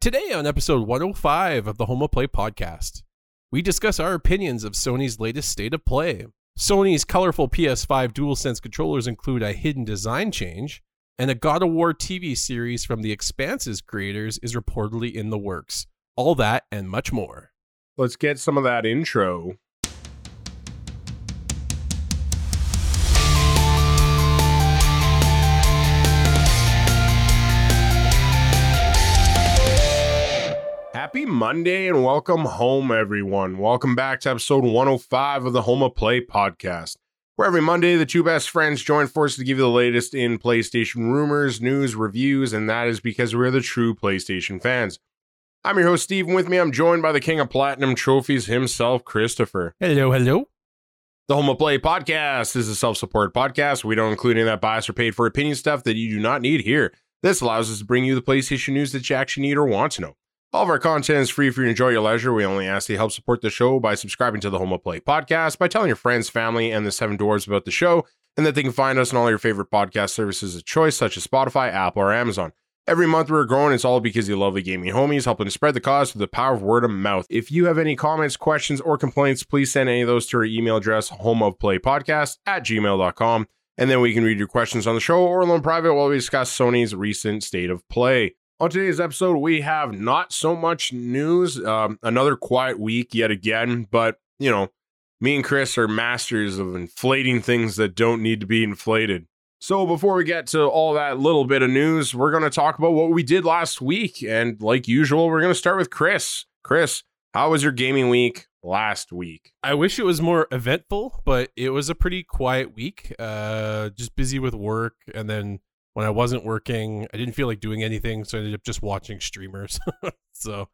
Today, on episode 105 of the Home of Play podcast, we discuss our opinions of Sony's latest state of play. Sony's colorful PS5 DualSense controllers include a hidden design change, and a God of War TV series from the Expanse's creators is reportedly in the works. All that and much more. Let's get some of that intro. Monday and welcome home, everyone. Welcome back to episode 105 of the Home of Play podcast, where every Monday the two best friends join forces to give you the latest in PlayStation rumors, news, reviews, and that is because we're the true PlayStation fans. I'm your host, Steve, and with me I'm joined by the king of platinum trophies himself, Christopher. Hello, hello. The Home of Play podcast is a self supported podcast. We don't include any of that bias or paid for opinion stuff that you do not need here. This allows us to bring you the PlayStation news that you actually need or want to know. All of our content is free for you to enjoy your leisure. We only ask that you help support the show by subscribing to the Home of Play podcast, by telling your friends, family, and the Seven Dwarves about the show, and that they can find us on all your favorite podcast services of choice, such as Spotify, Apple, or Amazon. Every month we're growing. It's all because you love the gaming homies, helping to spread the cause through the power of word of mouth. If you have any comments, questions, or complaints, please send any of those to our email address, homeofplaypodcast at gmail.com. And then we can read your questions on the show or alone private while we discuss Sony's recent state of play. On today's episode, we have not so much news. Um, another quiet week yet again, but you know, me and Chris are masters of inflating things that don't need to be inflated. So before we get to all that little bit of news, we're going to talk about what we did last week. And like usual, we're going to start with Chris. Chris, how was your gaming week last week? I wish it was more eventful, but it was a pretty quiet week. Uh, just busy with work, and then when I wasn't working, I didn't feel like doing anything, so I ended up just watching streamers. so,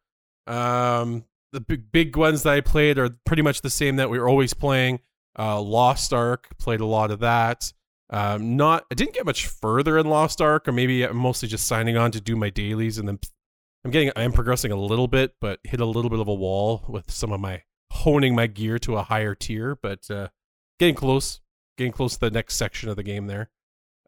um, the big big ones that I played are pretty much the same that we were always playing. Uh, Lost Ark played a lot of that. Um, not I didn't get much further in Lost Ark, or maybe I'm mostly just signing on to do my dailies, and then I'm getting I'm progressing a little bit, but hit a little bit of a wall with some of my honing my gear to a higher tier, but uh, getting close, getting close to the next section of the game there.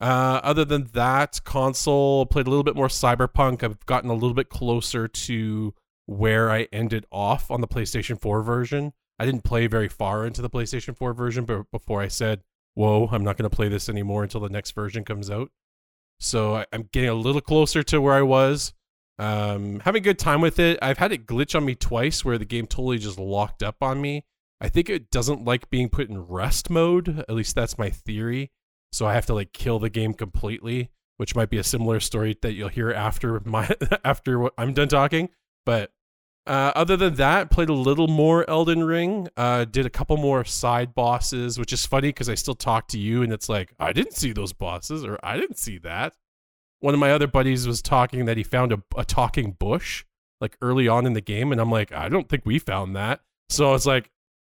Uh, other than that, console played a little bit more Cyberpunk. I've gotten a little bit closer to where I ended off on the PlayStation 4 version. I didn't play very far into the PlayStation 4 version, but before I said, "Whoa, I'm not going to play this anymore until the next version comes out." So I, am getting a little closer to where I was. Um, having a good time with it. I've had it glitch on me twice, where the game totally just locked up on me. I think it doesn't like being put in rest mode. At least that's my theory so I have to like kill the game completely, which might be a similar story that you'll hear after my after I'm done talking. But uh, other than that, played a little more Elden Ring. Uh, did a couple more side bosses, which is funny because I still talk to you, and it's like I didn't see those bosses, or I didn't see that. One of my other buddies was talking that he found a, a talking bush like early on in the game, and I'm like, I don't think we found that. So I was like,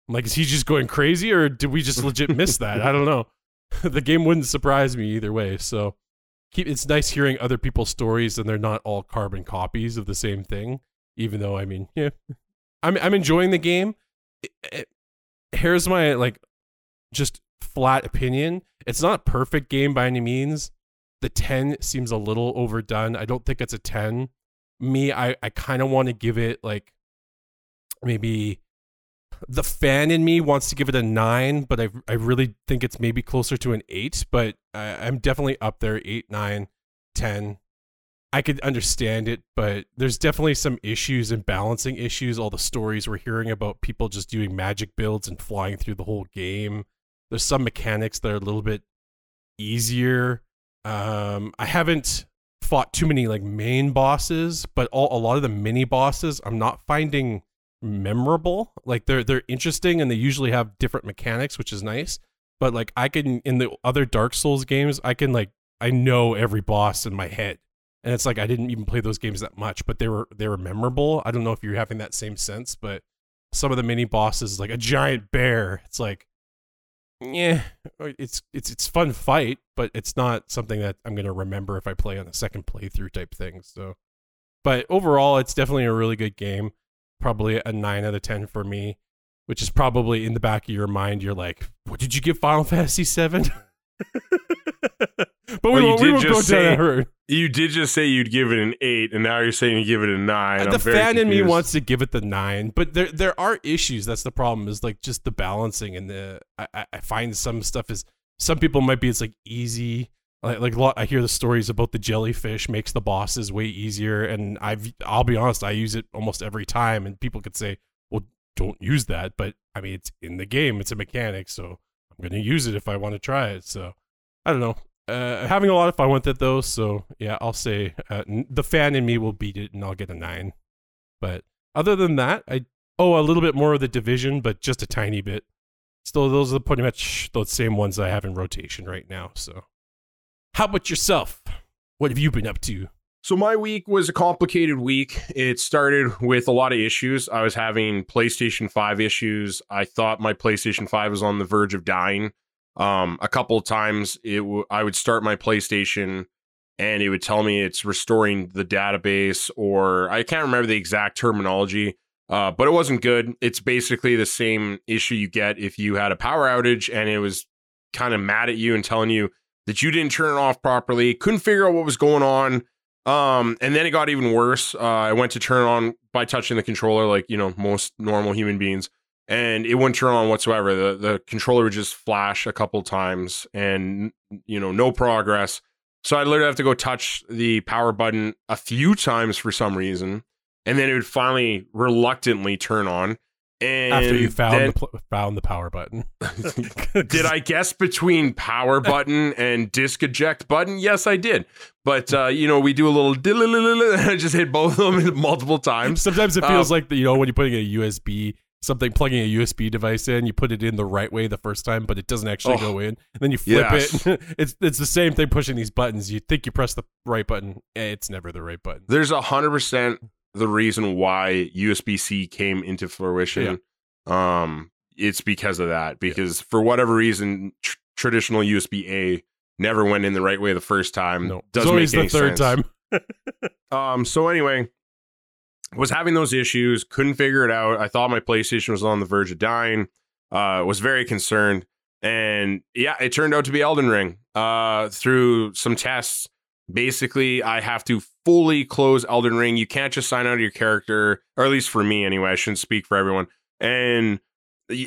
I'm like, is he just going crazy, or did we just legit miss that? I don't know. the game wouldn't surprise me either way. So keep it's nice hearing other people's stories and they're not all carbon copies of the same thing. Even though I mean, yeah, I'm I'm enjoying the game. It, it, here's my like just flat opinion. It's not perfect game by any means. The 10 seems a little overdone. I don't think it's a 10. Me, I, I kind of want to give it like maybe the fan in me wants to give it a nine, but I I really think it's maybe closer to an eight. But I, I'm definitely up there, eight, nine, ten. I could understand it, but there's definitely some issues and balancing issues. All the stories we're hearing about people just doing magic builds and flying through the whole game. There's some mechanics that are a little bit easier. Um, I haven't fought too many like main bosses, but all, a lot of the mini bosses I'm not finding memorable. Like they're they're interesting and they usually have different mechanics, which is nice. But like I can in the other Dark Souls games, I can like I know every boss in my head. And it's like I didn't even play those games that much, but they were they were memorable. I don't know if you're having that same sense, but some of the mini bosses like a giant bear. It's like yeah, uh, it's it's it's fun fight, but it's not something that I'm gonna remember if I play on a second playthrough type thing. So, but overall, it's definitely a really good game probably a nine out of ten for me, which is probably in the back of your mind. You're like, what did you give Final Fantasy Seven? but well, we you won't, did we won't just go say, down that road. You did just say you'd give it an eight, and now you're saying you give it a nine. the I'm very fan in me wants to give it the nine, but there there are issues. That's the problem. Is like just the balancing and the I- I find some stuff is some people might be it's like easy. Like, like lot, I hear the stories about the jellyfish makes the bosses way easier, and I've I'll be honest, I use it almost every time, and people could say, well, don't use that, but I mean it's in the game, it's a mechanic, so I'm gonna use it if I want to try it. So I don't know. Uh, having a lot of fun with it though, so yeah, I'll say uh, n- the fan in me will beat it, and I'll get a nine. But other than that, I oh a little bit more of the division, but just a tiny bit. Still, those are pretty much the same ones I have in rotation right now. So, how about yourself? What have you been up to? So my week was a complicated week. It started with a lot of issues. I was having PlayStation 5 issues. I thought my PlayStation 5 was on the verge of dying. Um, a couple of times it w- I would start my PlayStation and it would tell me it's restoring the database or I can't remember the exact terminology. Uh, but it wasn't good. It's basically the same issue you get if you had a power outage and it was kind of mad at you and telling you that you didn't turn it off properly, couldn't figure out what was going on. Um, and then it got even worse. Uh, I went to turn on by touching the controller, like you know most normal human beings, and it wouldn't turn on whatsoever. The the controller would just flash a couple times, and you know no progress. So I'd literally have to go touch the power button a few times for some reason, and then it would finally reluctantly turn on. And After you found then- the pl- found the power button, did I guess between power button and disc eject button? Yes, I did. But uh, you know, we do a little. diddle-diddle-diddle, I just hit both of them multiple times. Sometimes it feels Um, like you know when you're putting a USB something plugging a USB device in, you put it in the right way the first time, but it doesn't actually Oh, go in. And then you flip yes. it. it's it's the same thing pushing these buttons. You think you press the right button, eh, it's never the right button. There's a hundred percent the reason why USB C came into fruition. Um, it's because of that. Because for whatever reason, tr- traditional USB A never went in the right way the first time. No, doesn't always the third sense. time. Um, so anyway, was having those issues, couldn't figure it out. I thought my PlayStation was on the verge of dying. Uh, was very concerned, and yeah, it turned out to be Elden Ring. Uh, through some tests, basically, I have to fully close Elden Ring. You can't just sign out of your character, or at least for me anyway. I shouldn't speak for everyone. And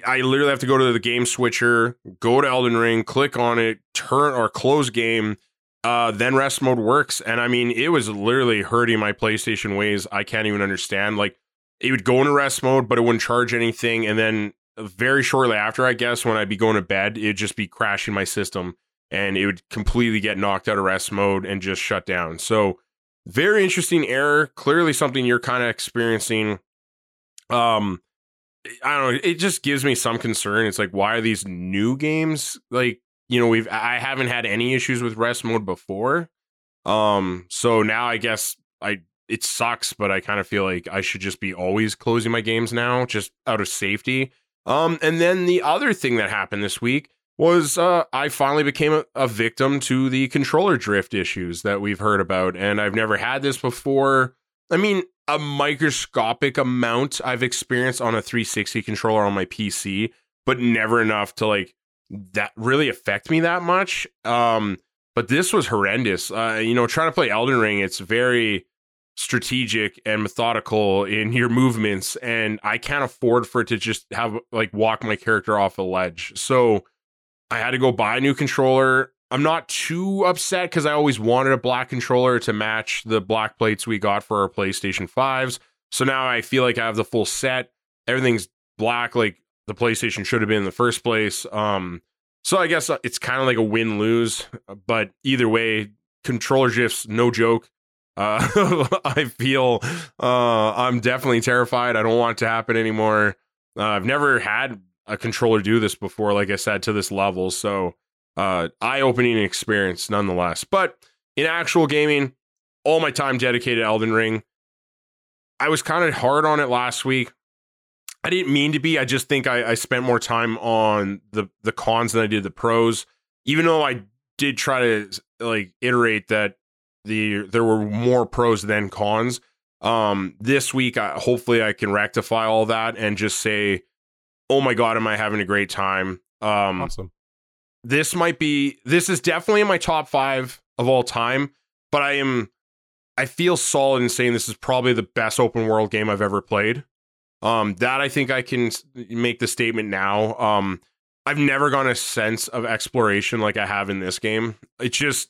I literally have to go to the game switcher, go to Elden Ring, click on it, turn or close game, uh, then rest mode works. And I mean, it was literally hurting my PlayStation ways. I can't even understand. Like, it would go into rest mode, but it wouldn't charge anything. And then very shortly after, I guess, when I'd be going to bed, it'd just be crashing my system and it would completely get knocked out of rest mode and just shut down. So, very interesting error. Clearly, something you're kind of experiencing. Um, I don't know. It just gives me some concern. It's like, why are these new games like? You know, we've I haven't had any issues with rest mode before. Um, so now I guess I it sucks, but I kind of feel like I should just be always closing my games now, just out of safety. Um, and then the other thing that happened this week was uh, I finally became a, a victim to the controller drift issues that we've heard about, and I've never had this before. I mean, a microscopic amount I've experienced on a 360 controller on my PC, but never enough to like that really affect me that much. Um, but this was horrendous. Uh, you know, trying to play Elden Ring, it's very strategic and methodical in your movements, and I can't afford for it to just have like walk my character off a ledge. So I had to go buy a new controller. I'm not too upset because I always wanted a black controller to match the black plates we got for our PlayStation 5s. So now I feel like I have the full set. Everything's black like the PlayStation should have been in the first place. Um, so I guess it's kind of like a win lose, but either way, controller drifts, no joke. Uh, I feel uh, I'm definitely terrified. I don't want it to happen anymore. Uh, I've never had a controller do this before, like I said, to this level. So uh, eye opening experience nonetheless. But in actual gaming, all my time dedicated Elden Ring. I was kind of hard on it last week. I didn't mean to be. I just think I, I spent more time on the the cons than I did the pros. Even though I did try to like iterate that the there were more pros than cons. Um, this week, I, hopefully, I can rectify all that and just say, "Oh my god, am I having a great time?" Um, Awesome. this might be this is definitely in my top five of all time but I am I feel solid in saying this is probably the best open world game I've ever played. Um, that I think I can make the statement now. Um, I've never gotten a sense of exploration like I have in this game. It's just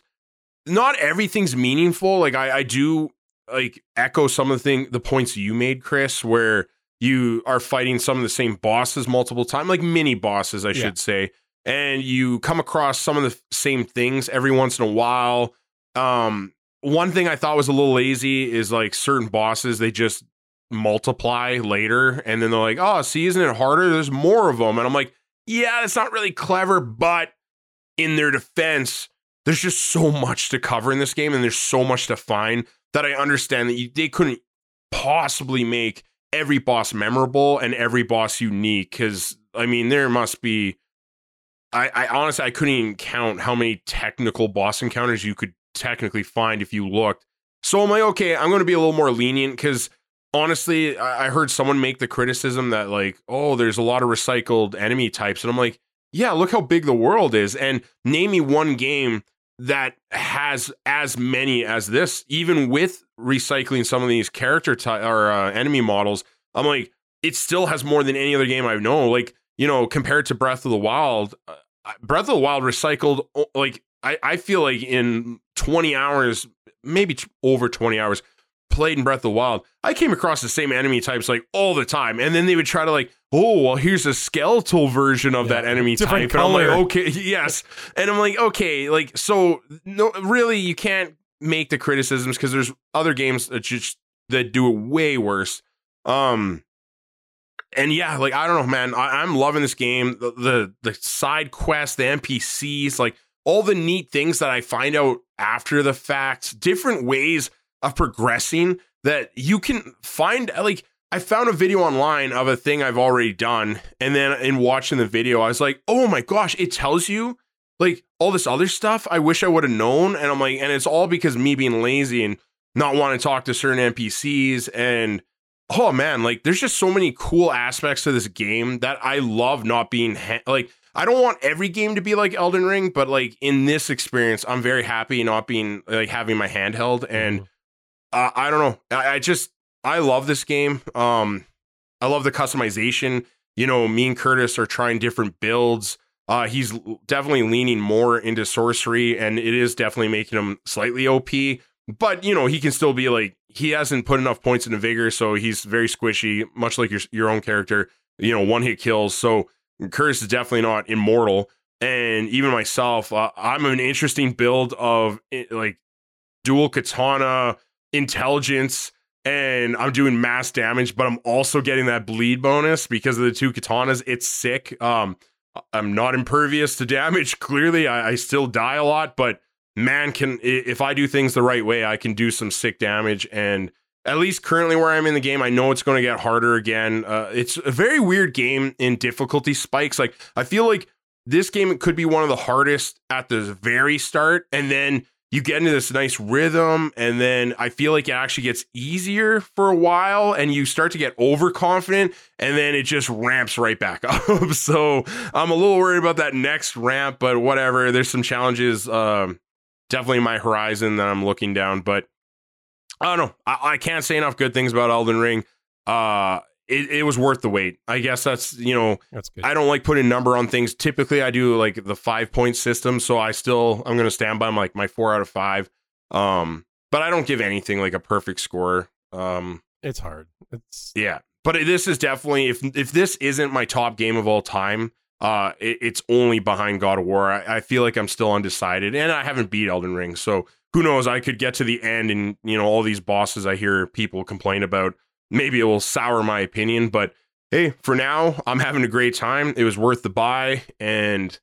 not everything's meaningful. Like I, I do like echo some of the thing the points you made, Chris, where you are fighting some of the same bosses multiple times, like mini bosses, I yeah. should say, and you come across some of the same things every once in a while. Um, one thing I thought was a little lazy is like certain bosses they just multiply later, and then they're like, "Oh, see, isn't it harder? There's more of them," and I'm like, "Yeah, it's not really clever," but in their defense, there's just so much to cover in this game, and there's so much to find that I understand that you, they couldn't possibly make every boss memorable and every boss unique. Because I mean, there must be. I, I honestly I couldn't even count how many technical boss encounters you could technically find if you looked. So I'm like, okay, I'm going to be a little more lenient because honestly, I, I heard someone make the criticism that like, oh, there's a lot of recycled enemy types, and I'm like, yeah, look how big the world is, and name me one game that has as many as this, even with recycling some of these character ty- or uh, enemy models. I'm like, it still has more than any other game I know. Like, you know, compared to Breath of the Wild, uh, Breath of the Wild recycled like I, I feel like in 20 hours, maybe t- over 20 hours, played in Breath of the Wild, I came across the same enemy types like all the time. And then they would try to like, oh, well, here's a skeletal version of yeah, that enemy type. Color. And I'm like, okay, yes. And I'm like, okay, like, so no, really, you can't make the criticisms because there's other games that just that do it way worse. Um, and yeah, like I don't know, man. I, am loving this game. The, the the side quests, the NPCs, like all the neat things that I find out after the fact, different ways of progressing that you can find like I found a video online of a thing I've already done and then in watching the video I was like, "Oh my gosh, it tells you like all this other stuff I wish I would have known." And I'm like, and it's all because me being lazy and not wanting to talk to certain NPCs and oh man, like there's just so many cool aspects to this game that I love not being ha- like I don't want every game to be like Elden Ring, but like in this experience, I'm very happy not being like having my handheld and mm uh, I don't know. I, I, just I love this game. Um, I love the customization. You know, me and Curtis are trying different builds. Uh, he's definitely leaning more into sorcery, and it is definitely making him slightly OP. But you know, he can still be like he hasn't put enough points into vigor, so he's very squishy, much like your your own character. You know, one hit kills. So Curtis is definitely not immortal. And even myself, uh, I'm an interesting build of eh, like dual katana intelligence and I'm doing mass damage, but I'm also getting that bleed bonus because of the two katanas. It's sick. Um, I'm not impervious to damage. Clearly, I, I, still die a lot, but man, can if I do things the right way, I can do some sick damage. And at least currently, where I'm in the game, I know it's going to get harder again. Uh, it's a very weird game in difficulty spikes. Like I feel like this game could be one of the hardest at the very start, and then you get into this nice rhythm and then i feel like it actually gets easier for a while and you start to get overconfident and then it just ramps right back up. So i'm a little worried about that next ramp but whatever. There's some challenges um, definitely my horizon that i'm looking down but i don't know. I, I can't say enough good things about elden ring. Uh it, it was worth the wait. I guess that's you know that's good. I don't like putting number on things. Typically, I do like the five point system, so I still I'm gonna stand by my like my four out of five. Um, but I don't give anything like a perfect score. Um, it's hard. It's yeah, but this is definitely if if this isn't my top game of all time, uh, it, it's only behind God of War. I, I feel like I'm still undecided, and I haven't beat Elden Ring, so who knows? I could get to the end, and you know all these bosses I hear people complain about maybe it will sour my opinion, but hey, for now, I'm having a great time. It was worth the buy, and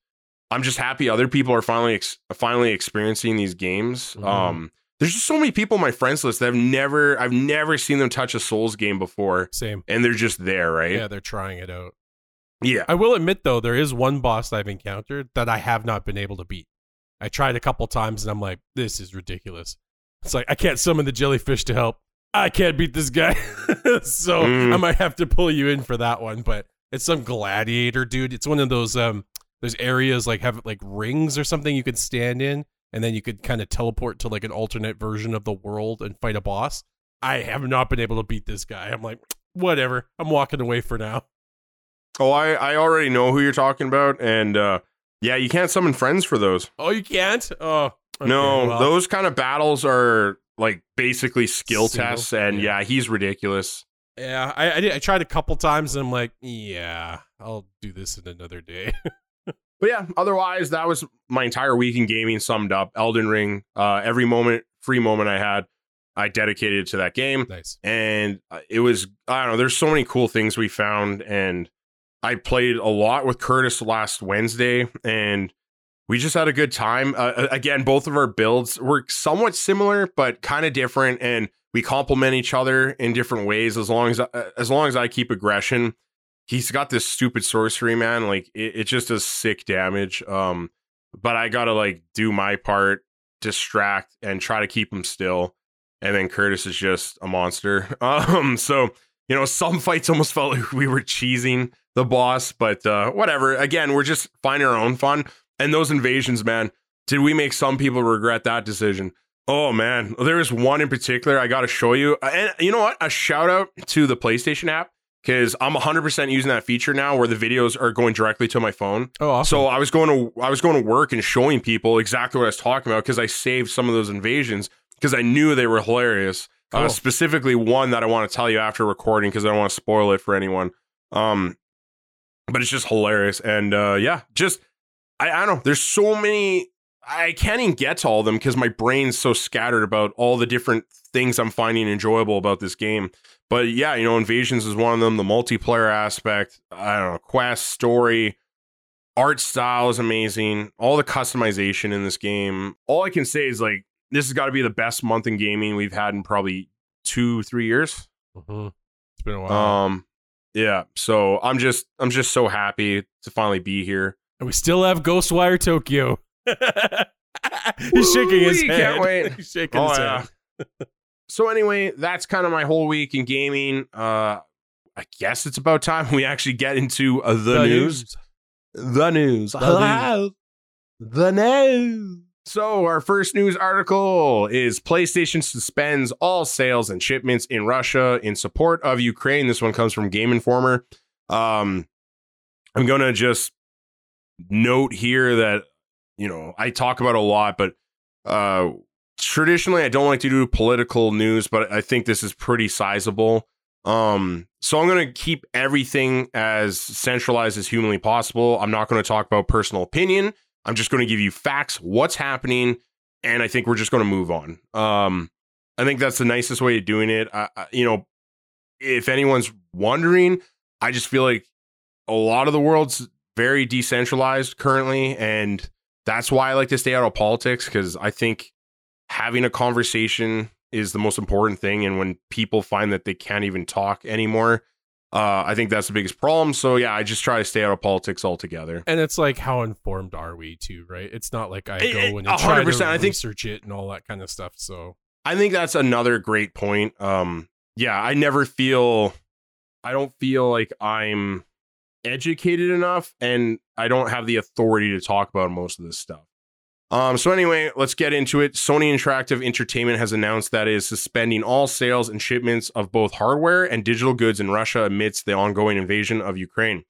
I'm just happy other people are finally ex- finally experiencing these games. Mm-hmm. Um, there's just so many people on my friends list that I've never I've never seen them touch a Souls game before. Same, and they're just there, right? Yeah, they're trying it out. Yeah, I will admit though, there is one boss I've encountered that I have not been able to beat. I tried a couple times, and I'm like, this is ridiculous. It's like I can't summon the jellyfish to help. I can't beat this guy. so mm. I might have to pull you in for that one. But it's some gladiator dude. It's one of those um those areas like have like rings or something you can stand in and then you could kind of teleport to like an alternate version of the world and fight a boss. I have not been able to beat this guy. I'm like, whatever. I'm walking away for now. Oh, I, I already know who you're talking about, and uh, yeah, you can't summon friends for those. Oh, you can't? Oh, okay, no, well, those kind of battles are like basically skill Single? tests, and Yeah. yeah. he's ridiculous. Yeah, I, I did. I tried a couple times, and I'm like, yeah, I'll do this in another day. But yeah, otherwise, that was my entire week in gaming summed up. Elden Ring, uh, every moment, free moment I had, I dedicated to that game. nice. and uh, it was I don't know. There's so many cool things we found, and I played a lot with Curtis last Wednesday, and we just had a good time. Uh, again, both of our builds were somewhat similar, but kind of different, and we complement each other in different ways. As long as uh, as long as I keep aggression, he's got this stupid sorcery man. Like it, it just does sick damage. Um, but I gotta like do my part, distract, and try to keep him still and then Curtis is just a monster. Um, so you know, some fights almost felt like we were cheesing the boss, but uh, whatever. Again, we're just finding our own fun. And those invasions, man, did we make some people regret that decision? Oh man, there is one in particular I got to show you. And you know what? A shout out to the PlayStation app because I'm 100% using that feature now where the videos are going directly to my phone. Oh, awesome. So I was going to I was going to work and showing people exactly what I was talking about because I saved some of those invasions because I knew they were hilarious. Uh, specifically, one that I want to tell you after recording because I don't want to spoil it for anyone. Um, but it's just hilarious and uh, yeah, just I, I don't know. There's so many. I can't even get to all of them because my brain's so scattered about all the different things I'm finding enjoyable about this game. But yeah, you know, Invasions is one of them. The multiplayer aspect, I don't know, quest, story, art style is amazing. All the customization in this game. All I can say is like this has got to be the best month in gaming we've had in probably two, three years. Mhm. It's been a while. Um, yeah. So I'm just, I'm just so happy to finally be here. And we still have Ghostwire Tokyo. He's shaking his Woo-wee, head. can't wait. He's shaking Oh his yeah. head. so anyway, that's kind of my whole week in gaming. Uh, I guess it's about time we actually get into uh, the, news. The news. The news. The news. So, our first news article is PlayStation suspends all sales and shipments in Russia in support of Ukraine. This one comes from Game Informer. Um, I'm going to just note here that, you know, I talk about a lot, but uh, traditionally I don't like to do political news, but I think this is pretty sizable. Um, so I'm going to keep everything as centralized as humanly possible. I'm not going to talk about personal opinion. I'm just going to give you facts, what's happening, and I think we're just going to move on. Um, I think that's the nicest way of doing it. I, I, you know, if anyone's wondering, I just feel like a lot of the world's very decentralized currently, and that's why I like to stay out of politics because I think having a conversation is the most important thing. And when people find that they can't even talk anymore, uh, I think that's the biggest problem. So yeah, I just try to stay out of politics altogether. And it's like, how informed are we too, right? It's not like I go and I try 100%, to I think- research it and all that kind of stuff. So I think that's another great point. Um, yeah, I never feel, I don't feel like I'm educated enough, and I don't have the authority to talk about most of this stuff. Um, so anyway, let's get into it. Sony Interactive Entertainment has announced that it is suspending all sales and shipments of both hardware and digital goods in Russia amidst the ongoing invasion of Ukraine.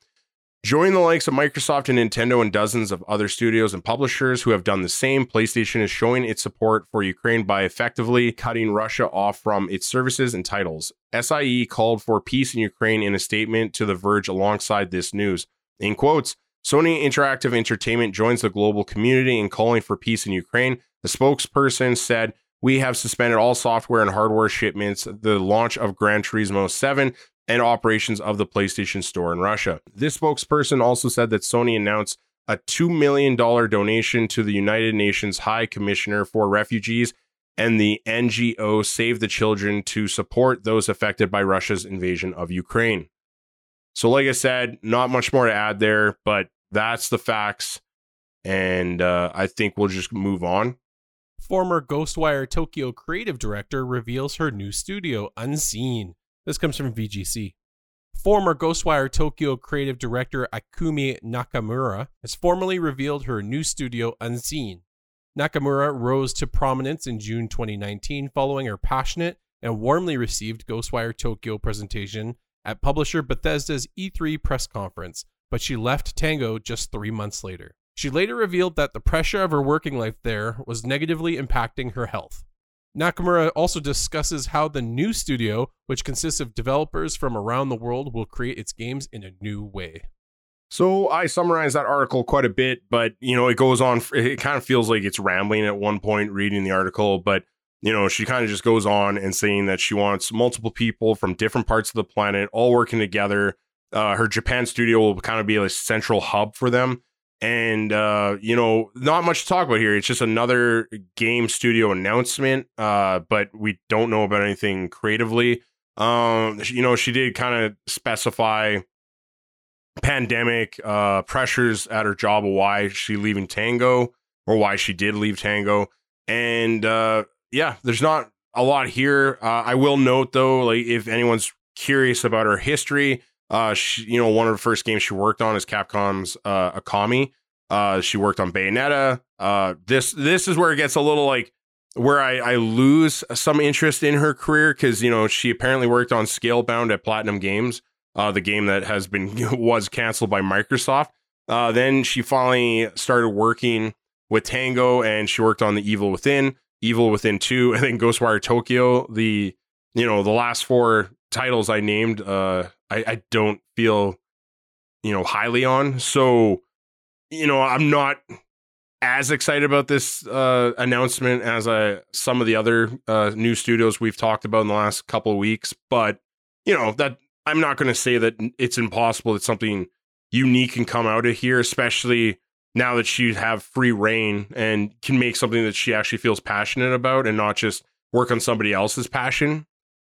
Join the likes of Microsoft and Nintendo and dozens of other studios and publishers who have done the same. PlayStation is showing its support for Ukraine by effectively cutting Russia off from its services and titles. SIE called for peace in Ukraine in a statement to The Verge alongside this news. In quotes, Sony Interactive Entertainment joins the global community in calling for peace in Ukraine. The spokesperson said, We have suspended all software and hardware shipments, the launch of Gran Turismo 7, and operations of the PlayStation Store in Russia. This spokesperson also said that Sony announced a $2 million donation to the United Nations High Commissioner for Refugees and the NGO Save the Children to support those affected by Russia's invasion of Ukraine. So, like I said, not much more to add there, but that's the facts. And uh, I think we'll just move on. former Ghostwire Tokyo creative director reveals her new studio, Unseen. This comes from VGC. Former Ghostwire Tokyo creative director Ikumi Nakamura has formally revealed her new studio, Unseen. Nakamura rose to prominence in June 2019 following her passionate and warmly received Ghostwire Tokyo presentation at publisher Bethesda's E3 press conference, but she left Tango just three months later. She later revealed that the pressure of her working life there was negatively impacting her health. Nakamura also discusses how the new studio, which consists of developers from around the world, will create its games in a new way. So I summarized that article quite a bit, but you know, it goes on. It kind of feels like it's rambling at one point reading the article, but you know, she kind of just goes on and saying that she wants multiple people from different parts of the planet all working together. Uh, her Japan studio will kind of be a central hub for them. And, uh, you know, not much to talk about here. It's just another game studio announcement, uh, but we don't know about anything creatively. Um, you know, she did kind of specify pandemic uh, pressures at her job why she leaving Tango or why she did leave Tango. And uh, yeah, there's not a lot here. Uh, I will note though, like if anyone's curious about her history, uh, she, you know, one of the first games she worked on is Capcom's uh, Okami. Uh, she worked on Bayonetta. Uh, this this is where it gets a little like where I, I lose some interest in her career because you know she apparently worked on Scalebound at Platinum Games, uh, the game that has been was canceled by Microsoft. Uh, then she finally started working with Tango, and she worked on the Evil Within, Evil Within Two, and then Ghostwire Tokyo. The you know the last four titles I named, uh, I, I don't feel you know highly on. So you know I'm not as excited about this uh, announcement as I, some of the other uh, new studios we've talked about in the last couple of weeks. But you know that I'm not going to say that it's impossible that something unique can come out of here, especially now that she have free reign and can make something that she actually feels passionate about and not just work on somebody else's passion.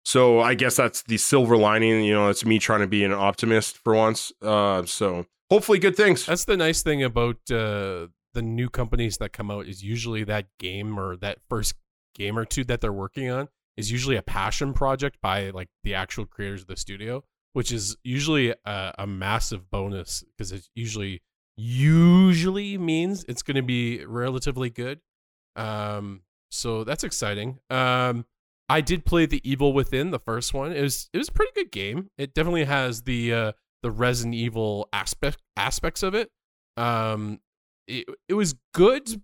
So I guess that's the silver lining. You know, it's me trying to be an optimist for once. Uh, so hopefully, good things. That's the nice thing about uh, the new companies that come out is usually that game or that first game or two that they're working on is usually a passion project by like the actual creators of the studio, which is usually a, a massive bonus because it usually usually means it's going to be relatively good. Um, so that's exciting. Um, I did play the Evil Within, the first one. It was it was a pretty good game. It definitely has the uh, the Resident Evil aspect aspects of it. Um, it it was good.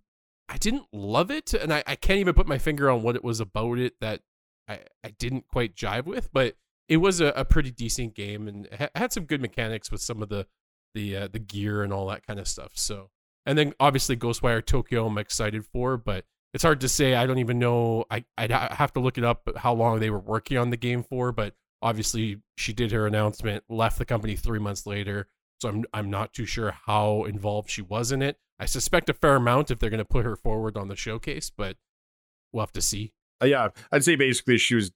I didn't love it, and I, I can't even put my finger on what it was about it that I, I didn't quite jive with, but it was a, a pretty decent game and ha- had some good mechanics with some of the the uh, the gear and all that kind of stuff. So, and then obviously Ghostwire Tokyo, I'm excited for, but it's hard to say. I don't even know. I I'd have to look it up how long they were working on the game for, but obviously she did her announcement, left the company three months later. So I'm I'm not too sure how involved she was in it. I suspect a fair amount if they're going to put her forward on the showcase, but we'll have to see. Uh, yeah, I'd say basically she was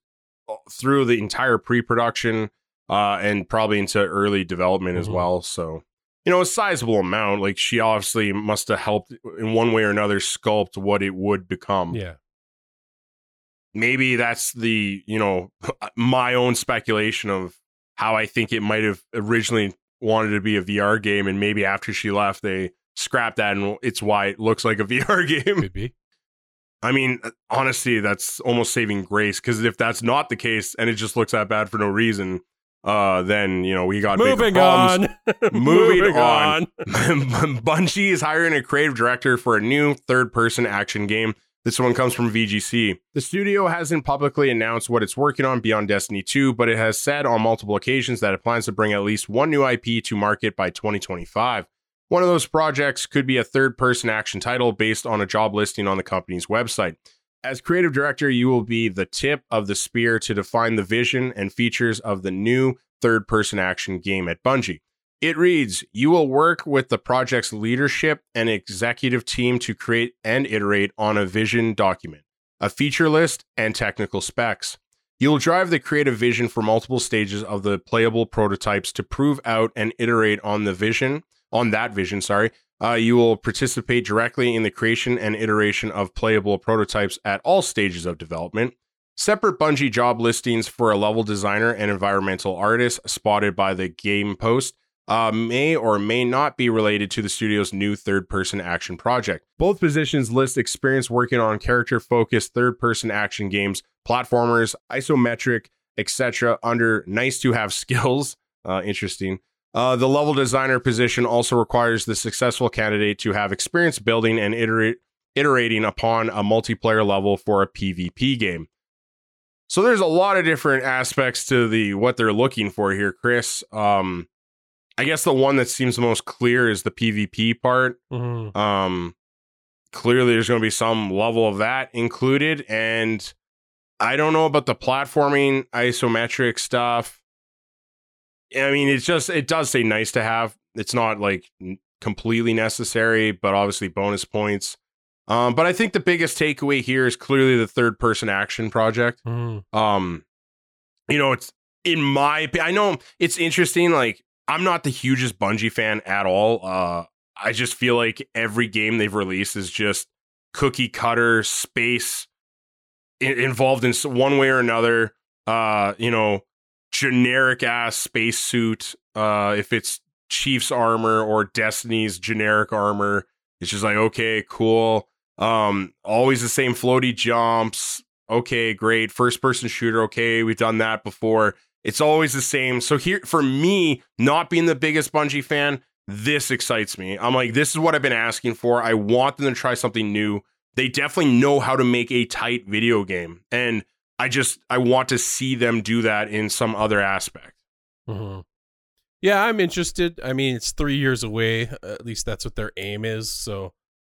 uh, through the entire pre-production uh, and probably into early development mm-hmm. as well. So you know, a sizable amount. Like she obviously must have helped in one way or another sculpt what it would become. Yeah. Maybe that's the, you know, my own speculation of how I think it might have originally wanted to be a VR game. And maybe after she left, they scrapped that and it's why it looks like a VR game. Could be. I mean, honestly, that's almost saving grace because if that's not the case and it just looks that bad for no reason, uh, then you know we got moving on. moving, on. Bungie is hiring a creative director for a new third-person action game. This one comes from VGC. The studio hasn't publicly announced what it's working on beyond Destiny 2, but it has said on multiple occasions that it plans to bring at least one new IP to market by 2025. One of those projects could be a third person action title based on a job listing on the company's website. As creative director, you will be the tip of the spear to define the vision and features of the new third person action game at Bungie. It reads You will work with the project's leadership and executive team to create and iterate on a vision document, a feature list, and technical specs. You'll drive the creative vision for multiple stages of the playable prototypes to prove out and iterate on the vision, on that vision, sorry, uh, you will participate directly in the creation and iteration of playable prototypes at all stages of development. Separate Bungie job listings for a level designer and environmental artist spotted by the Game Post uh, may or may not be related to the studio's new third person action project. Both positions list experience working on character focused third person action games, platformers, isometric, etc. under nice to have skills. Uh, interesting. Uh, the level designer position also requires the successful candidate to have experience building and iterate, iterating upon a multiplayer level for a PvP game. So there's a lot of different aspects to the what they're looking for here, Chris. Um, I guess the one that seems the most clear is the PvP part. Mhm. Um, clearly, there's going to be some level of that included, and I don't know about the platforming isometric stuff. I mean, it's just it does say nice to have. It's not like n- completely necessary, but obviously bonus points. Um, but I think the biggest takeaway here is clearly the third person action project Mhm. um you know it's in my i know it's interesting like i'm not the hugest bungie fan at all uh i just feel like every game they've released is just cookie cutter space involved in one way or another uh you know generic ass spacesuit. uh if it's chief's armor or destiny's generic armor it's just like okay cool um always the same floaty jumps okay, great. First person shooter, okay, we've done that before. It's always the same. So here for me, not being the biggest Bungie fan, this excites me. I'm like, this is what I've been asking for. I want them to try something new. They definitely know how to make a tight video game. And I just I want to see them do that in some other aspect. Mhm. Yeah, I'm interested. I mean, it's three years away. At least that's what their aim is. So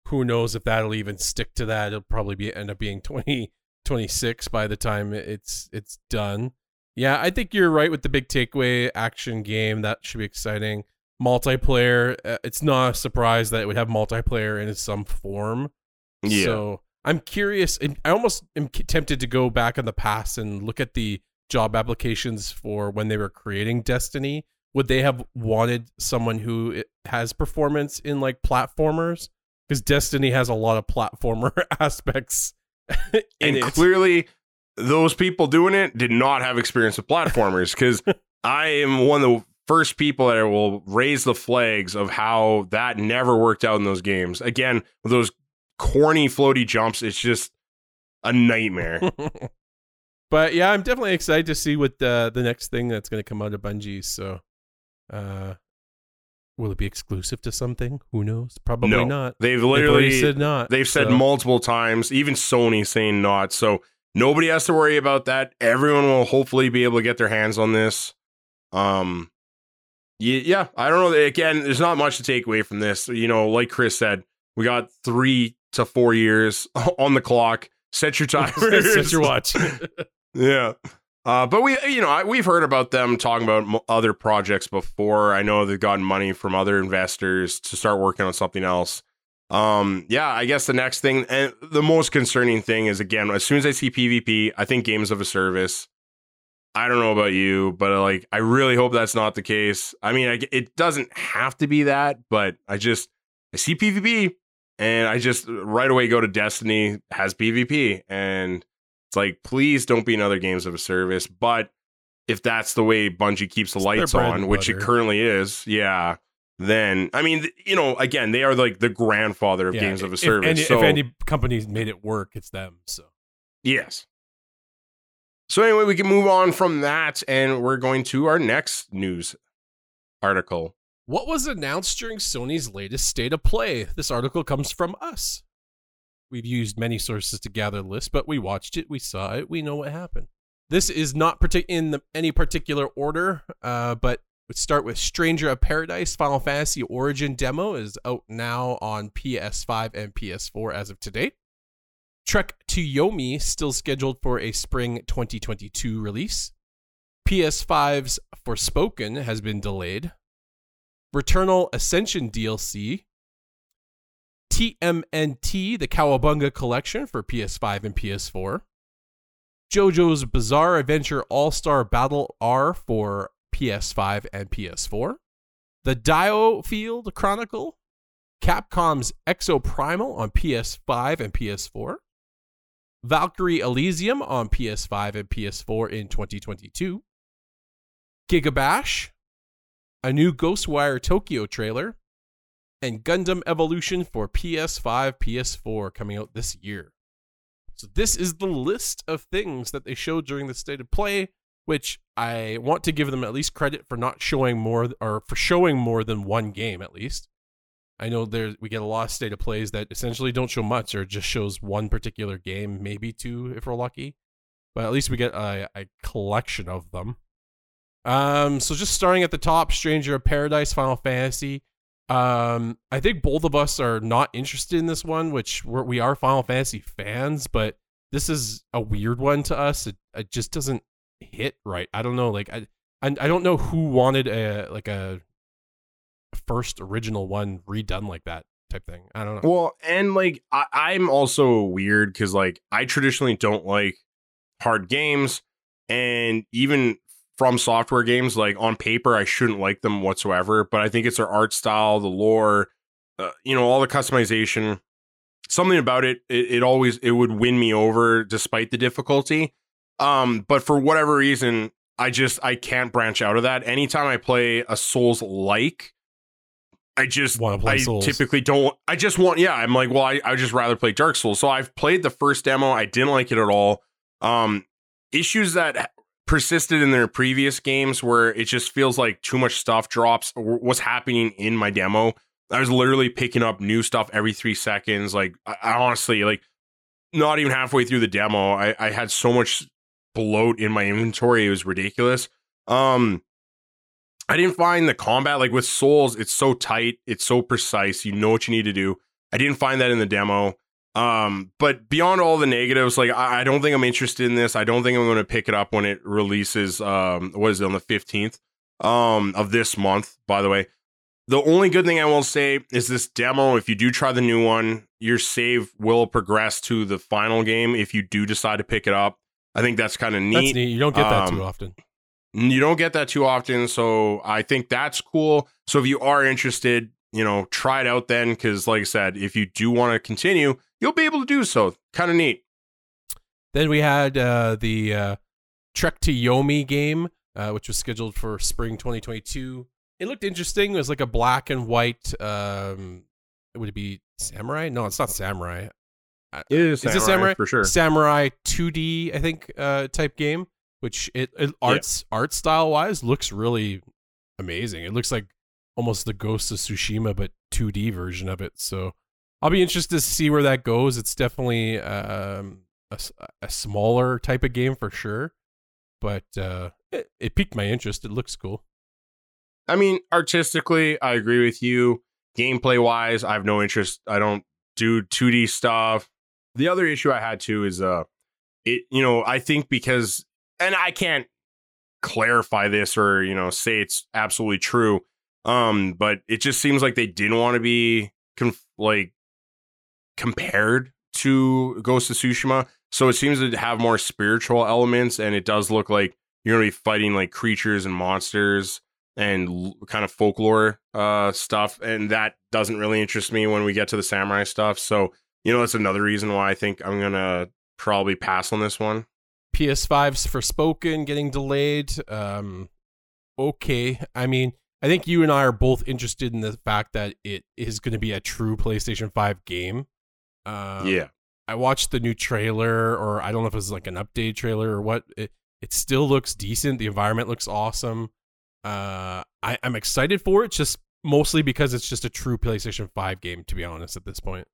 who knows if that'll even stick to that? It'll probably be end up being 20, 26 by the time it's it's done. Yeah, I think you're right with the big takeaway action game. That should be exciting. Multiplayer. Uh, it's not a surprise that it would have multiplayer in some form. Yeah. So I'm curious. and I almost am tempted to go back in the past and look at the job applications for when they were creating Destiny. Would they have wanted someone who has performance in like platformers? Because Destiny has a lot of platformer aspects. in and it. clearly those people doing it did not have experience with platformers because I am one of the first people that will raise the flags of how that never worked out in those games. Again, those corny floaty jumps, it's just a nightmare. but yeah, I'm definitely excited to see what the the next thing that's going to come out of Bungie. So, uh, will it be exclusive to something? Who knows? Probably No. not. They've They've literally said not. they've said so- multiple times, even Sony saying not. So nobody has to worry about that. Everyone will hopefully be able to get their hands on this. Um yeah, I don't know. Again, there's not much to take away from this. You know, like Chris said, we got three to four years on the clock. Set your time. Set your watch. Yeah. Uh, but we, you know, I, we've heard about them talking about mo- other projects before. I know they've gotten money from other investors to start working on something else. Um, yeah, I guess the next thing and the most concerning thing is again, as soon as I see PvP, I think games of a service. I don't know about you, but like, I really hope that's not the case. I mean, I, it doesn't have to be that, but I just I see PvP and I just right away go to Destiny has PvP and it's like, please don't be another games of a service. But if that's the way Bungie keeps the It's lights on, which it currently is, yeah, then I mean, you know, again, they are like the grandfather of Yeah, games of a if service. so if any companies made it work, it's them. So yes. So anyway, we can move on from that, and we're going to our next news article. What was announced during Sony's latest state of play? This article comes from us. We've used many sources to gather the list, but we watched it, we saw it, we know what happened. This is not partic- in the, any particular order, uh, but let's start with Stranger of Paradise Final Fantasy Origin demo is out now on PS5 and PS4 as of today. Trek to Yomi still scheduled for a spring 2022 release. PS5's Forspoken has been delayed. Returnal Ascension DLC, TMNT, the Cowabunga collection for PS5 and PS4, JoJo's Bizarre Adventure All Star Battle R for PS5 and PS4, the DioField Chronicle, Capcom's Exoprimal on PS5 and PS4, Valkyrie Elysium on PS5 and PS4 in 2022, Gigabash, a new Ghostwire Tokyo trailer, and Gundam Evolution for PS5, PS4 coming out this year. So this is the list of things that they showed during the state of play, which I want to give them at least credit for not showing more or for showing more than one game at least. I know there we get a lot of state of plays that essentially don't show much or just shows one particular game, maybe two if we're lucky. But at least we get a, a collection of them. Um, so just starting at the top, Stranger of Paradise, Final Fantasy. Um, I think both of us are not interested in this one, which we're, we are Final Fantasy fans, but this is a weird one to us. It, it just doesn't hit right. I don't know. Like I, I, I don't know who wanted a like a first original one redone like that type thing. I don't know. Well, and like I, I'm also weird because like I traditionally don't like hard games, and even from software games like on paper i shouldn't like them whatsoever but i think it's their art style the lore uh, you know all the customization something about it, it it always it would win me over despite the difficulty um but for whatever reason i just i can't branch out of that anytime i play a souls like I just Want to play I Souls. typically don't I just want yeah, I'm like, well, I I just rather play Dark Souls. So I've played the first demo, I didn't like it at all. Um issues that persisted in their previous games where it just feels like too much stuff drops what's happening in my demo. I was literally picking up new stuff every 3 seconds like I, I honestly like not even halfway through the demo, I I had so much bloat in my inventory, it was ridiculous. Um I didn't find the combat like with Souls, it's so tight, it's so precise, you know what you need to do. I didn't find that in the demo. Um, but beyond all the negatives, like I, I don't think I'm interested in this. I don't think I'm going to pick it up when it releases. Um, what is it on the 15th um of this month? By the way, the only good thing I will say is this demo. If you do try the new one, your save will progress to the final game. If you do decide to pick it up, I think that's kind of neat. That's neat. You don't get that Um, too often. You don't get that too often, so I think that's cool. So if you are interested, you know, try it out then, because like I said, if you do want to continue, you'll be able to do so. Kind of neat. Then we had uh, the uh, Trek to Yomi game, uh, which was scheduled for spring 2022. It looked interesting. It was like a black and white. Um, would it be samurai? No, it's not samurai. It is, Is it samurai for sure. Samurai 2D, I think, uh, type game. Which it, it arts art style wise looks really amazing. It looks like almost the Ghost of Tsushima, but 2D version of it. So I'll be interested to see where that goes. It's definitely um, a, a smaller type of game for sure, but uh, it, it piqued my interest. It looks cool. I mean, artistically, I agree with you. Gameplay wise, I have no interest. I don't do 2D stuff. The other issue I had too is uh it you know, I think because and I can't clarify this or, you know, say it's absolutely true. Um, but it just seems like they didn't want to be conf- like compared to Ghost of Tsushima. So it seems to have more spiritual elements and it does look like you're to be fighting like creatures and monsters and l- kind of folklore uh stuff and that doesn't really interest me when we get to the samurai stuff so you know that's another reason why i think i'm gonna probably pass on this one PS5's Forspoken getting delayed. Um, okay, I mean, I think you and I are both interested in the fact that it is going to be a true PlayStation Five game. Um, yeah I watched the new trailer, or I don't know if it was like an update trailer or what. It it still looks decent. The environment looks awesome. Uh, I, I'm excited for it, just mostly because it's just a true PlayStation Five game. To be honest, at this point,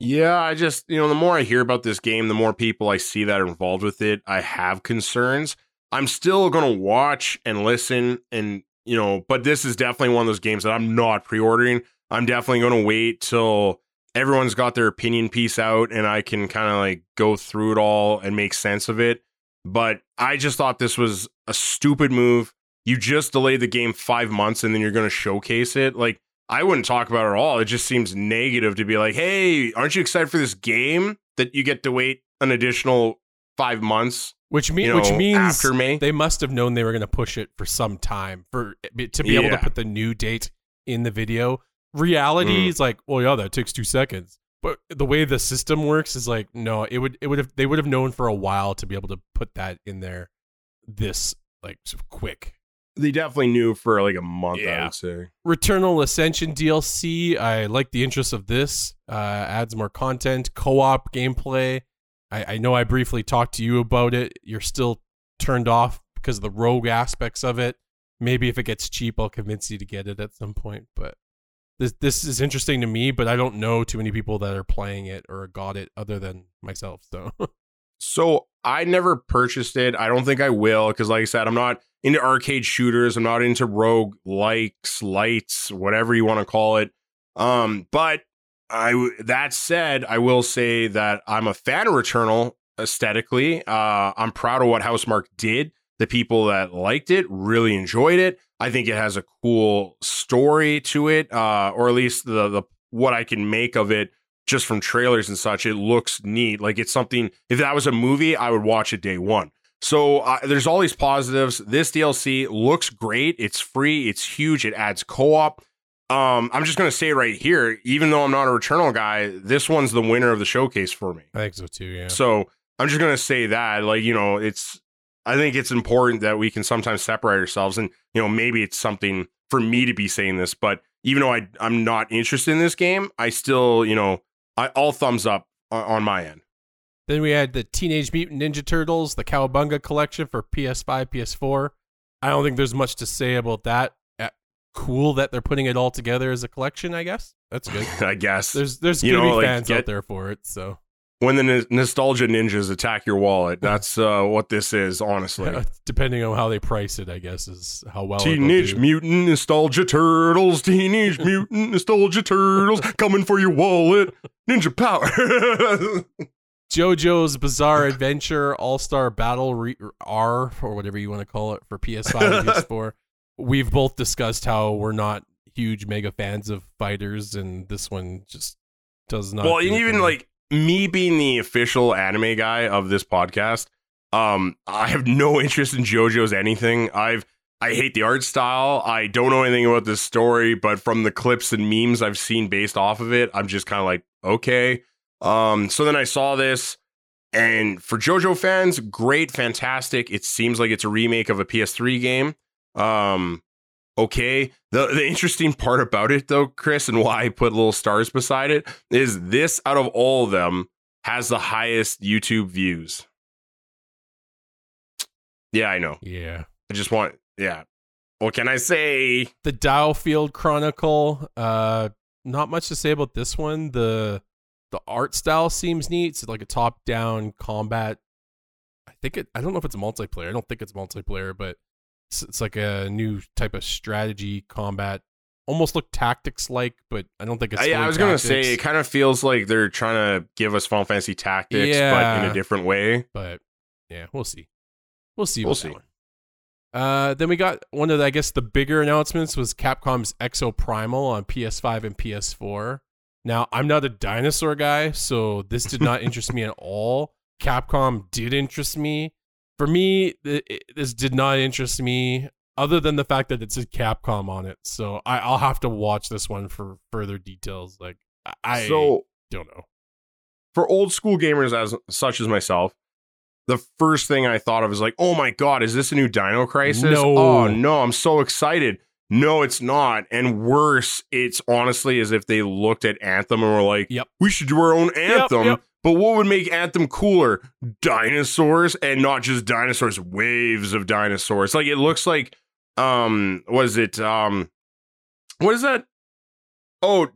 yeah i just you know the more i hear about this game the more people i see that are involved with it i have concerns i'm still gonna watch and listen and you know but this is definitely one of those games that i'm not pre-ordering i'm definitely gonna wait till everyone's got their opinion piece out and I can kind of like go through it all and make sense of it. But I just thought this was a stupid move. You just delayed the game five months and then you're going to showcase it. Like, I wouldn't talk about it at all. It just seems negative to be like, hey, aren't you excited for this game that you get to wait an additional five months? Which mean You know, which means after May. they must have known they were going to push it for some time for to be able to put the new date in the video. Reality Mm. is like, well, yeah, that takes two seconds. But the way the system works is like, no, it would it would have they would have known for a while to be able to put that in there this like sort of quick. They definitely knew for like a month, I would say. Returnal Ascension DLC. I like the interest of this. Uh, adds more content, co-op gameplay. I, I know I briefly talked to you about it. You're still turned off because of the rogue aspects of it. Maybe if it gets cheap, I'll convince you to get it at some point. But this this is interesting to me. But I don't know too many people that are playing it or got it other than myself. So So I never purchased it. I don't think I will because, like I said, I'm not into arcade shooters. I'm not into rogue likes, lights, whatever you want to call it. Um, but I w- that said, I will say that I'm a fan of Returnal aesthetically. Uh, I'm proud of what Housemarque did. The people that liked it really enjoyed it. I think it has a cool story to it, uh, or at least the the what I can make of it just from trailers and such, it looks neat. Like it's something. If that was a movie, I would watch it day one. So uh, there's all these positives. This DLC looks great. It's free. It's huge. It adds co-op. Um, I'm just gonna say right here, even though I'm not a Returnal guy, this one's the winner of the showcase for me. I think so too. Yeah. So I'm just gonna say that, like you know, it's. I think it's important that we can sometimes separate ourselves, and you know, maybe it's something for me to be saying this, but even though I I'm not interested in this game, I still you know I all thumbs up on, on my end. Then we had the Teenage Mutant Ninja Turtles, the Cowabunga collection for PS5, PS4. I don't think there's much to say about that. Cool that they're putting it all together as a collection. I guess that's good. I guess There's there's You gonna know, be like, fans get- out there for it. So when the n- nostalgia ninjas attack your wallet, that's uh, what this is. Honestly, depending on how they price it, I guess is how well. Teenage. Mutant Nostalgia Turtles, Teenage Mutant Nostalgia Turtles, coming for your wallet, Ninja Power. JoJo's Bizarre Adventure All Star Battle Re- R or whatever you want to call it for PS5 and PS4. We've both discussed how we're not huge mega fans of fighters, and this one just does not. well, and even me. like me being the official anime guy of this podcast, um, I have no interest in JoJo's anything. I've I hate the art style. I don't know anything about this story, but from the clips and memes I've seen based off of it, I'm just kind of like, okay. Um, so then I saw this, and for JoJo fans, great, fantastic. It seems like it's a remake of a PS3 game. Um, okay. The the interesting part about it though, Chris, and why I put little stars beside it is this out of all of them has the highest YouTube views. Yeah, I know. yeah, I just want yeah. What can I say? the DioField Chronicle. Uh, not much to say about this one. the The art style seems neat. It's like a top down combat. I think it. I don't know if it's a multiplayer. I don't think it's multiplayer, but it's, it's like a new type of strategy combat. Almost look tactics like, but I don't think it's. Uh, yeah, I was gonna say it kind of feels like they're trying to give us Final Fantasy Tactics, but in a different way. but yeah, we'll see. We'll see. We'll see. Uh, then we got one of the, I guess the bigger announcements was Capcom's Exoprimal on PS5 and PS4. Now I'm not a dinosaur guy, so this did not interest me at all. Capcom did interest me. For me, it- this did not interest me, other than the fact that it said Capcom on it. So I, I'll have to watch this one for further details. Like I, so don't know. for old school gamers as such as myself, the first thing I thought of is like, oh my god, is this a new Dino Crisis? No. Oh no, I'm so excited. No, it's not. And worse, it's honestly as if they looked at Anthem and were like, Yep. we should do our own Anthem. yep. But what would make Anthem cooler? Dinosaurs and not just dinosaurs, waves of dinosaurs. Like it looks like um what is it? Um what is that? Oh,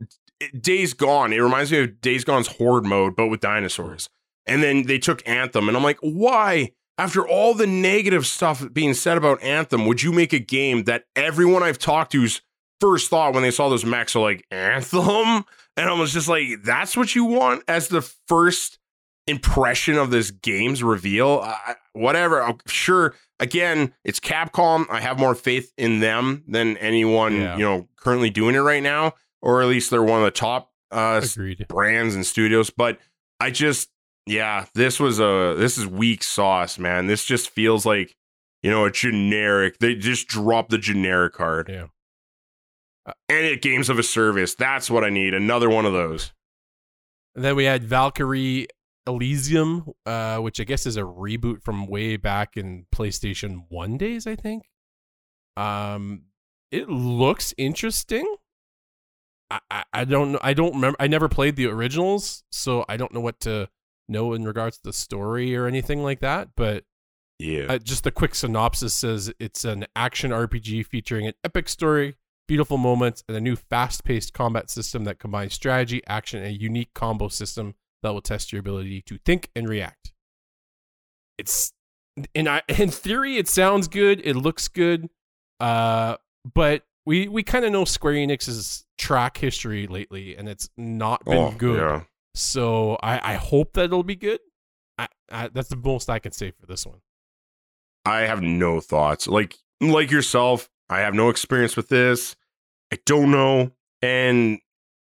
Days Gone. It reminds me of Days Gone's horde mode, but with dinosaurs. And then they took Anthem, and I'm like, why? After all the negative stuff being said about Anthem, would you make a game that everyone I've talked to's first thought when they saw those mechs are like, Anthem? And I was just like, that's what you want as the first impression of this game's reveal? I, whatever. I'm sure, again, it's Capcom. I have more faith in them than anyone, Yeah. you know, currently doing it right now, or at least they're one of the top uh, Agreed. brands and studios. But I just, yeah, this was a this is weak sauce, man. This just feels like you know a generic. They just dropped the generic card. Yeah. And it games of a service. That's what I need. Another one of those. And then we had Valkyrie Elysium, uh, which I guess is a reboot from way back in PlayStation 1 days, I think. Um, it looks interesting. I, I, I don't know. I don't remember. I never played the originals, so I don't know what to know in regards to the story or anything like that. But Yeah. uh, just a quick synopsis says it's an action RPG featuring an epic story, beautiful moments, and a new fast-paced combat system that combines strategy, action, and a unique combo system that will test your ability to think and react. It's in I in theory it sounds good, it looks good, uh, but we we kind of know Square Enix's track history lately, and it's not been Oh, good. yeah. So I I hope that it'll be good. I, I, that's the most I can say for this one. I have no thoughts. Like like yourself, I have no experience with this. I don't know, and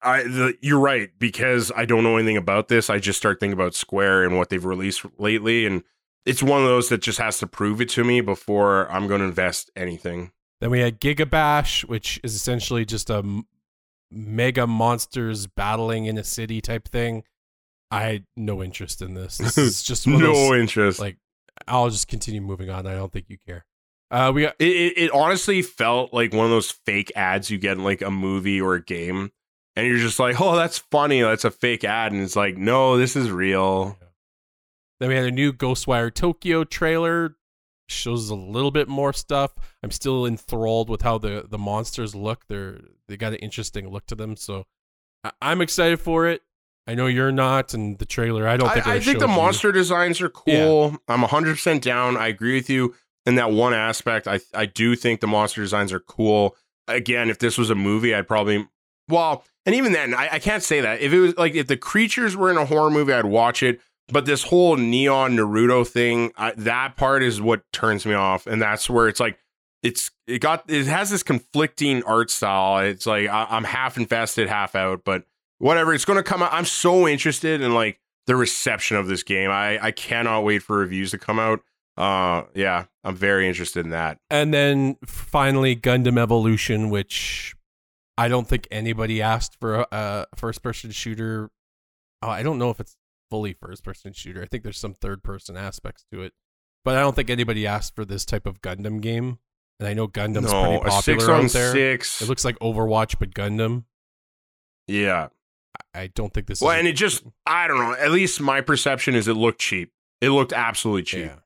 I the, you're right because I don't know anything about this. I just start thinking about Square and what they've released lately, and it's one of those that just has to prove it to me before I'm going to invest anything. Then we had Gigabash, which is essentially just a m- mega monsters battling in a city type thing. I had no interest in this. This is just no those, interest. like I'll just continue moving on. I don't think you care. Uh, we got it, it, honestly felt like one of those fake ads you get in like a movie or a game, and you're just like, "Oh, that's funny. That's a fake ad," and it's like, "No, this is real." Then we had a new Ghostwire Tokyo trailer. Shows a little bit more stuff. I'm still enthralled with how the the monsters look. They're they got an interesting look to them. So I, I'm excited for it. I know you're not, and the trailer. I don't think. I, I think the you. monster designs are cool. I'm 100% down. I agree with you in that one aspect. I I do think the monster designs are cool. Again, if this was a movie, I'd probably well, and even then, I, I can't say that. If it was like if the creatures were in a horror movie, I'd watch it. But this whole neon Naruto thing, I, that part is what turns me off, and that's where it's like it's it got it has this conflicting art style. It's like I, I'm half invested, half out, but whatever. It's going to come out. I'm so interested in like the reception of this game. I I cannot wait for reviews to come out. Uh, yeah, I'm very interested in that. And then finally, Gundam Evolution, which I don't think anybody asked for a, a first person shooter. Oh, I don't know if it's fully first person shooter. I think there's some third person aspects to it, but I don't think anybody asked for this type of Gundam game. And I know Gundam's no, pretty a six popular on out there. six. It looks like Overwatch, but Gundam. yeah. I- don't think this. Well, and it just I don't know. At least my perception is it looked cheap. It looked absolutely cheap. yeah.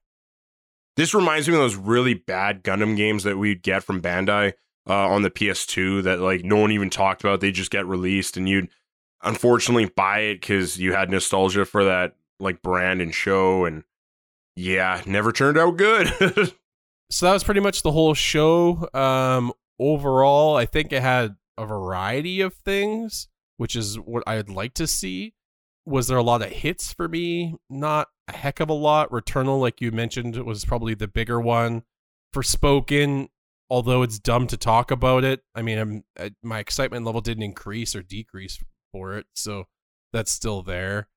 This reminds me of those really bad Gundam games that we'd get from Bandai uh, on the PS2 that like no one even talked about. They just get released, and you'd unfortunately buy it because you had nostalgia for that like brand and show. And yeah, never turned out good. so that was pretty much the whole show. Um, overall, I think it had a variety of things, which is what I'd like to see. Was there a lot of hits for me? Not a heck of a lot. Returnal, like you mentioned, was probably the bigger one. Forspoken, although it's dumb to talk about it, I mean, uh, my excitement level didn't increase or decrease for it, so that's still there.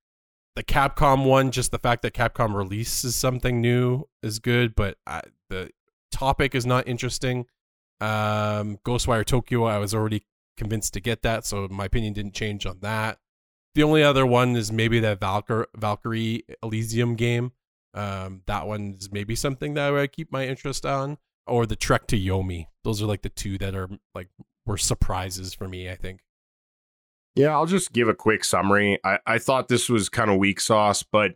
The Capcom one, just the fact that Capcom releases something new is good, but I, the topic is not interesting. Um, Ghostwire Tokyo, I was already convinced to get that, so my opinion didn't change on that. The only other one is maybe that Valkyr- Valkyrie Elysium game. Um, that one's maybe something that I keep my interest on, or the Trek to Yomi. Those are like the two that are like were surprises for me. I think. Yeah, I'll just give a quick summary. I, I thought this was kind of weak sauce, but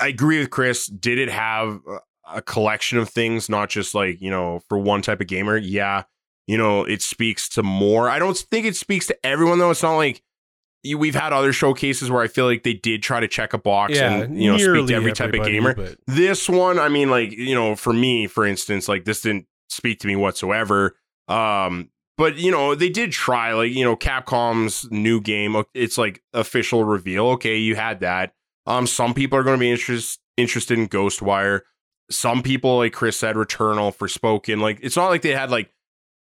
I agree with Chris. Did it have a- collection of things, not just like, you know, for one type of gamer? Yeah. You know, it speaks to more. I don't think it speaks to everyone, though. It's not like we've had other showcases where I feel like they did try to check a box and, you know, speak to every type of gamer. but- This one, I mean, like, you know, for me, for instance, like this didn't speak to me whatsoever. Um, but you know, they did try, like, you know, Capcom's new game, it's like official reveal. Okay, you had that. Um, some people are going to be interest, interested in Ghostwire. Some people, like Chris said, Returnal Forspoken. Like, it's not like they had like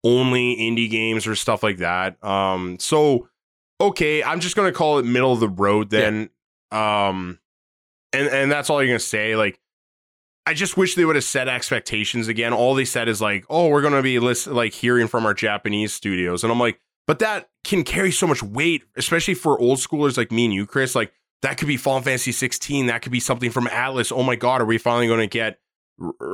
only indie games or stuff like that. Um, so okay, I'm just gonna call it middle of the road then. Um, and and that's all you're gonna say. Like, I just wish they would have set expectations again. All they said is like, oh, we're gonna be list- like hearing from our Japanese studios, and I'm like, but that can carry so much weight, especially for old schoolers like me and you, Chris. Like that could be Final Fantasy 16. That could be something from Atlus. Oh my god, are we finally gonna get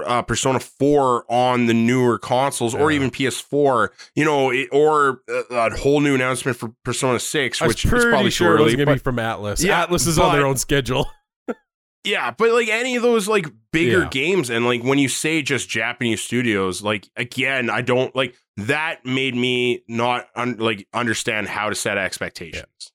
uh, Persona 4 on the newer consoles or even PS4, you know, it, or a, a whole new announcement for Persona 6, I was which is probably sure it was going to be from Atlus. Yeah, Atlus is on their own schedule. yeah, but like any of those like bigger Yeah. games, and like when you say just Japanese studios, like again, I don't like that made me not un- like understand how to set expectations.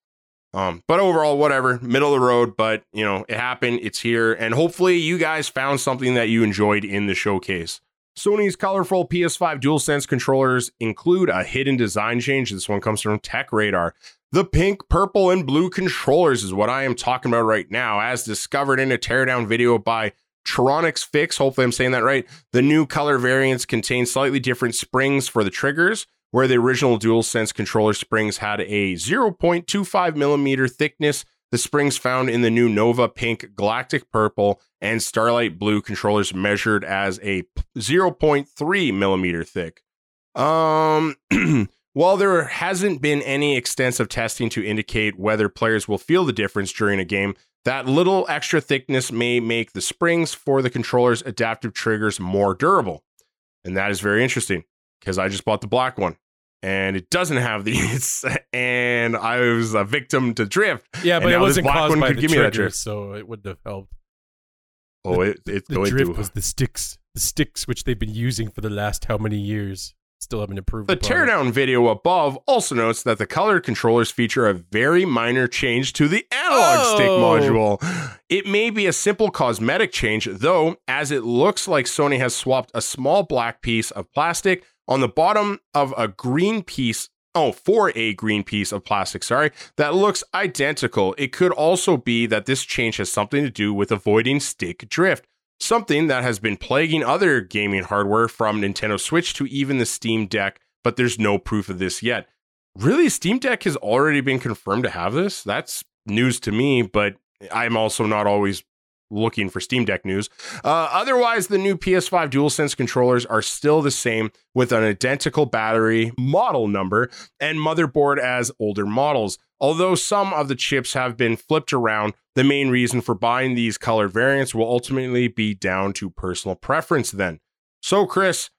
Um, but overall, whatever, middle of the road. But you know, it happened. It's here, and hopefully, you guys found something that you enjoyed in the showcase. Sony's colorful PS5 DualSense controllers include a hidden design change. This one comes from Tech Radar. The pink, purple, and blue controllers is what I am talking about right now, as discovered in a teardown video by TronicsFix. Hopefully, I'm saying that right. The new color variants contain slightly different springs for the triggers, where the original DualSense controller springs had a 0.25 millimeter thickness. The springs found in the new Nova Pink, Galactic Purple, and Starlight Blue controllers measured as a 0.3 millimeter thick. Um, while there hasn't been any extensive testing to indicate whether players will feel the difference during a game, that little extra thickness may make the springs for the controller's adaptive triggers more durable. And that is very interesting because I just bought the black one and it doesn't have these. and I was a victim to drift. Yeah, but it wasn't black caused one by could the give me that triggers, drift. so it wouldn't have helped. Oh, it, it, The it drift do. was the sticks, the sticks which they've been using for the last how many years. Still haven't improved. The upon teardown video above also notes that the colored controllers feature a very minor change to the analog stick Oh. module. It may be a simple cosmetic change, though, as it looks like Sony has swapped a small black piece of plastic on the bottom of a green piece. Oh, for a green piece of plastic, sorry, that looks identical. It could also be that this change has something to do with avoiding stick drift something that has been plaguing other gaming hardware from Nintendo Switch to even the Steam Deck, but there's no proof of this yet. Really, Steam Deck has already been confirmed to have this? That's news to me, but I'm also not always looking for Steam Deck news. Uh, otherwise, the new PS5 DualSense controllers are still the same with an identical battery, model number, and motherboard as older models. Although some of the chips have been flipped around, the main reason for buying these color variants will ultimately be down to personal preference then. So, Chris,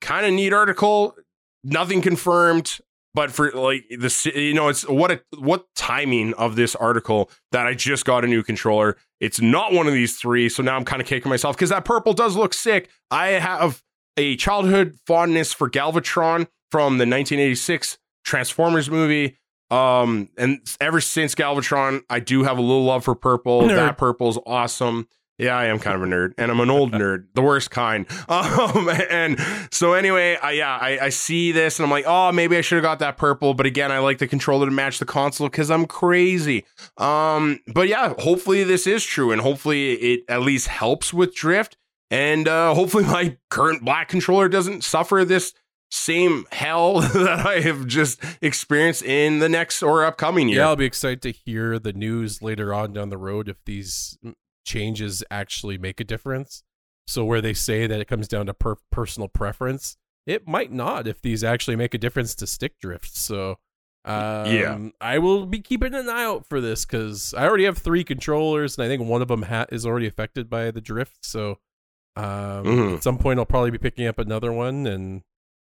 kind of neat article, nothing confirmed, but for like the you know, it's what a what timing of this article that I just got a new controller. It's not one of these three, so now I'm kind of kicking myself because that purple does look sick. I have a childhood fondness for Galvatron from the 1986 Transformers movie. Um, and ever since Galvatron, I do have a little love for purple. Nerd. That is awesome. Yeah, I am kind of a nerd, and I'm an old nerd, the worst kind. Um, and so anyway, I, yeah, I, I see this, and I'm like, oh, maybe I should have got that purple. But again, I like the controller to match the console because I'm crazy. Um, but yeah, hopefully this is true, and hopefully it at least helps with drift, and uh, hopefully my current black controller doesn't suffer this same hell that I have just experienced in the next or upcoming year. Yeah, I'll be excited to hear the news later on down the road if these changes actually make a difference. So where they say that it comes down to per- personal preference, it might not if these actually make a difference to stick drift. So um, Yeah. I will be keeping an eye out for this because I already have three controllers and I think one of them ha- is already affected by the drift. So um, Mhm. at some point I'll probably be picking up another one and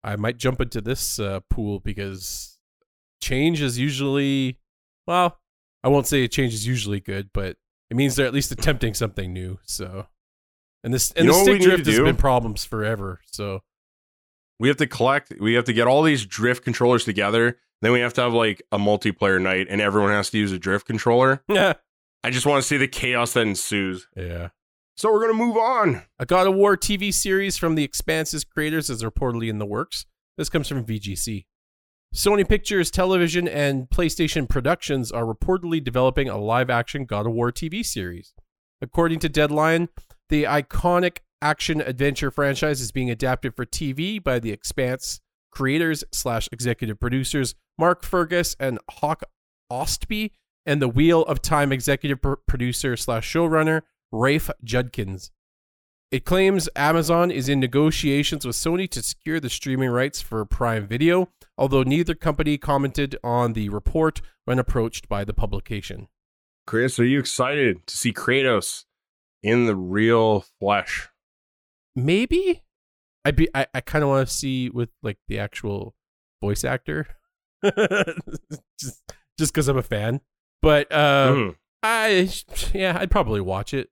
I might jump into this uh, pool because change is usually well, I won't say change is usually good, but it means they're at least attempting something new. So, and this and You the stick drift has been problems forever. So, we have to collect we have to get all these drift controllers together then we have to have like a multiplayer night and everyone has to use a drift controller yeah, i just want to see the chaos that ensues yeah. so we're gonna move on A God of War TV series from the Expanse's creators is reportedly in the works. This comes from VGC. Sony Pictures Television and PlayStation Productions are reportedly developing a live action God of War TV series. According to Deadline, the iconic action adventure franchise is being adapted for TV by the Expanse creators slash executive producers Mark Fergus and Hawk Ostby, and the Wheel of Time executive producer slash showrunner Rafe Judkins. It claims Amazon is in negotiations with Sony to secure the streaming rights for Prime Video, although neither company commented on the report when approached by the publication. chris are you excited to see kratos in the real flesh maybe I'd be I, I kind of want to see with like the actual voice actor, just just because I'm a fan. But uh, Mhm. I yeah, I'd probably watch it.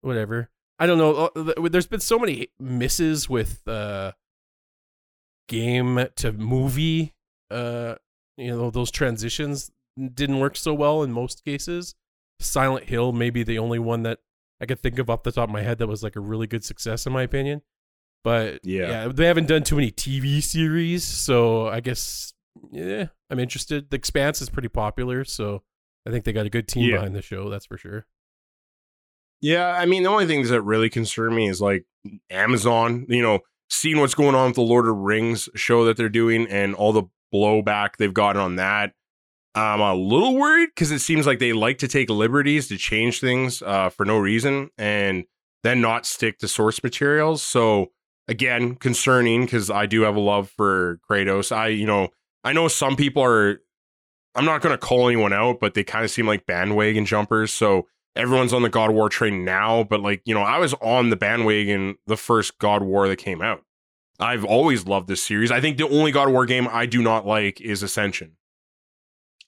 Whatever. I don't know. uh, There's been so many misses with uh game to movie. Uh, you know those transitions didn't work so well in most cases. Silent Hill may be the only one that I could think of off the top of my head that was like a really good success in my opinion. But Yeah. they haven't done too many TV series, so I guess yeah, I'm interested. The Expanse is pretty popular, so I think they got a good team Yeah. behind the show. That's for sure. Yeah, I mean, the only things that really concern me is like Amazon, you know, seeing what's going on with the Lord of Rings show that they're doing and all the blowback they've gotten on that. I'm a little worried because it seems like they like to take liberties to change things uh, for no reason and then not stick to source materials. So, again, concerning because I do have a love for Kratos. I, you know, I know some people are, I'm not going to call anyone out, but they kind of seem like bandwagon jumpers. So, everyone's on the God War train now, but like, you know, I was on the bandwagon the first God War that came out. I've always loved this series. I think the only God War game I do not like is Ascension.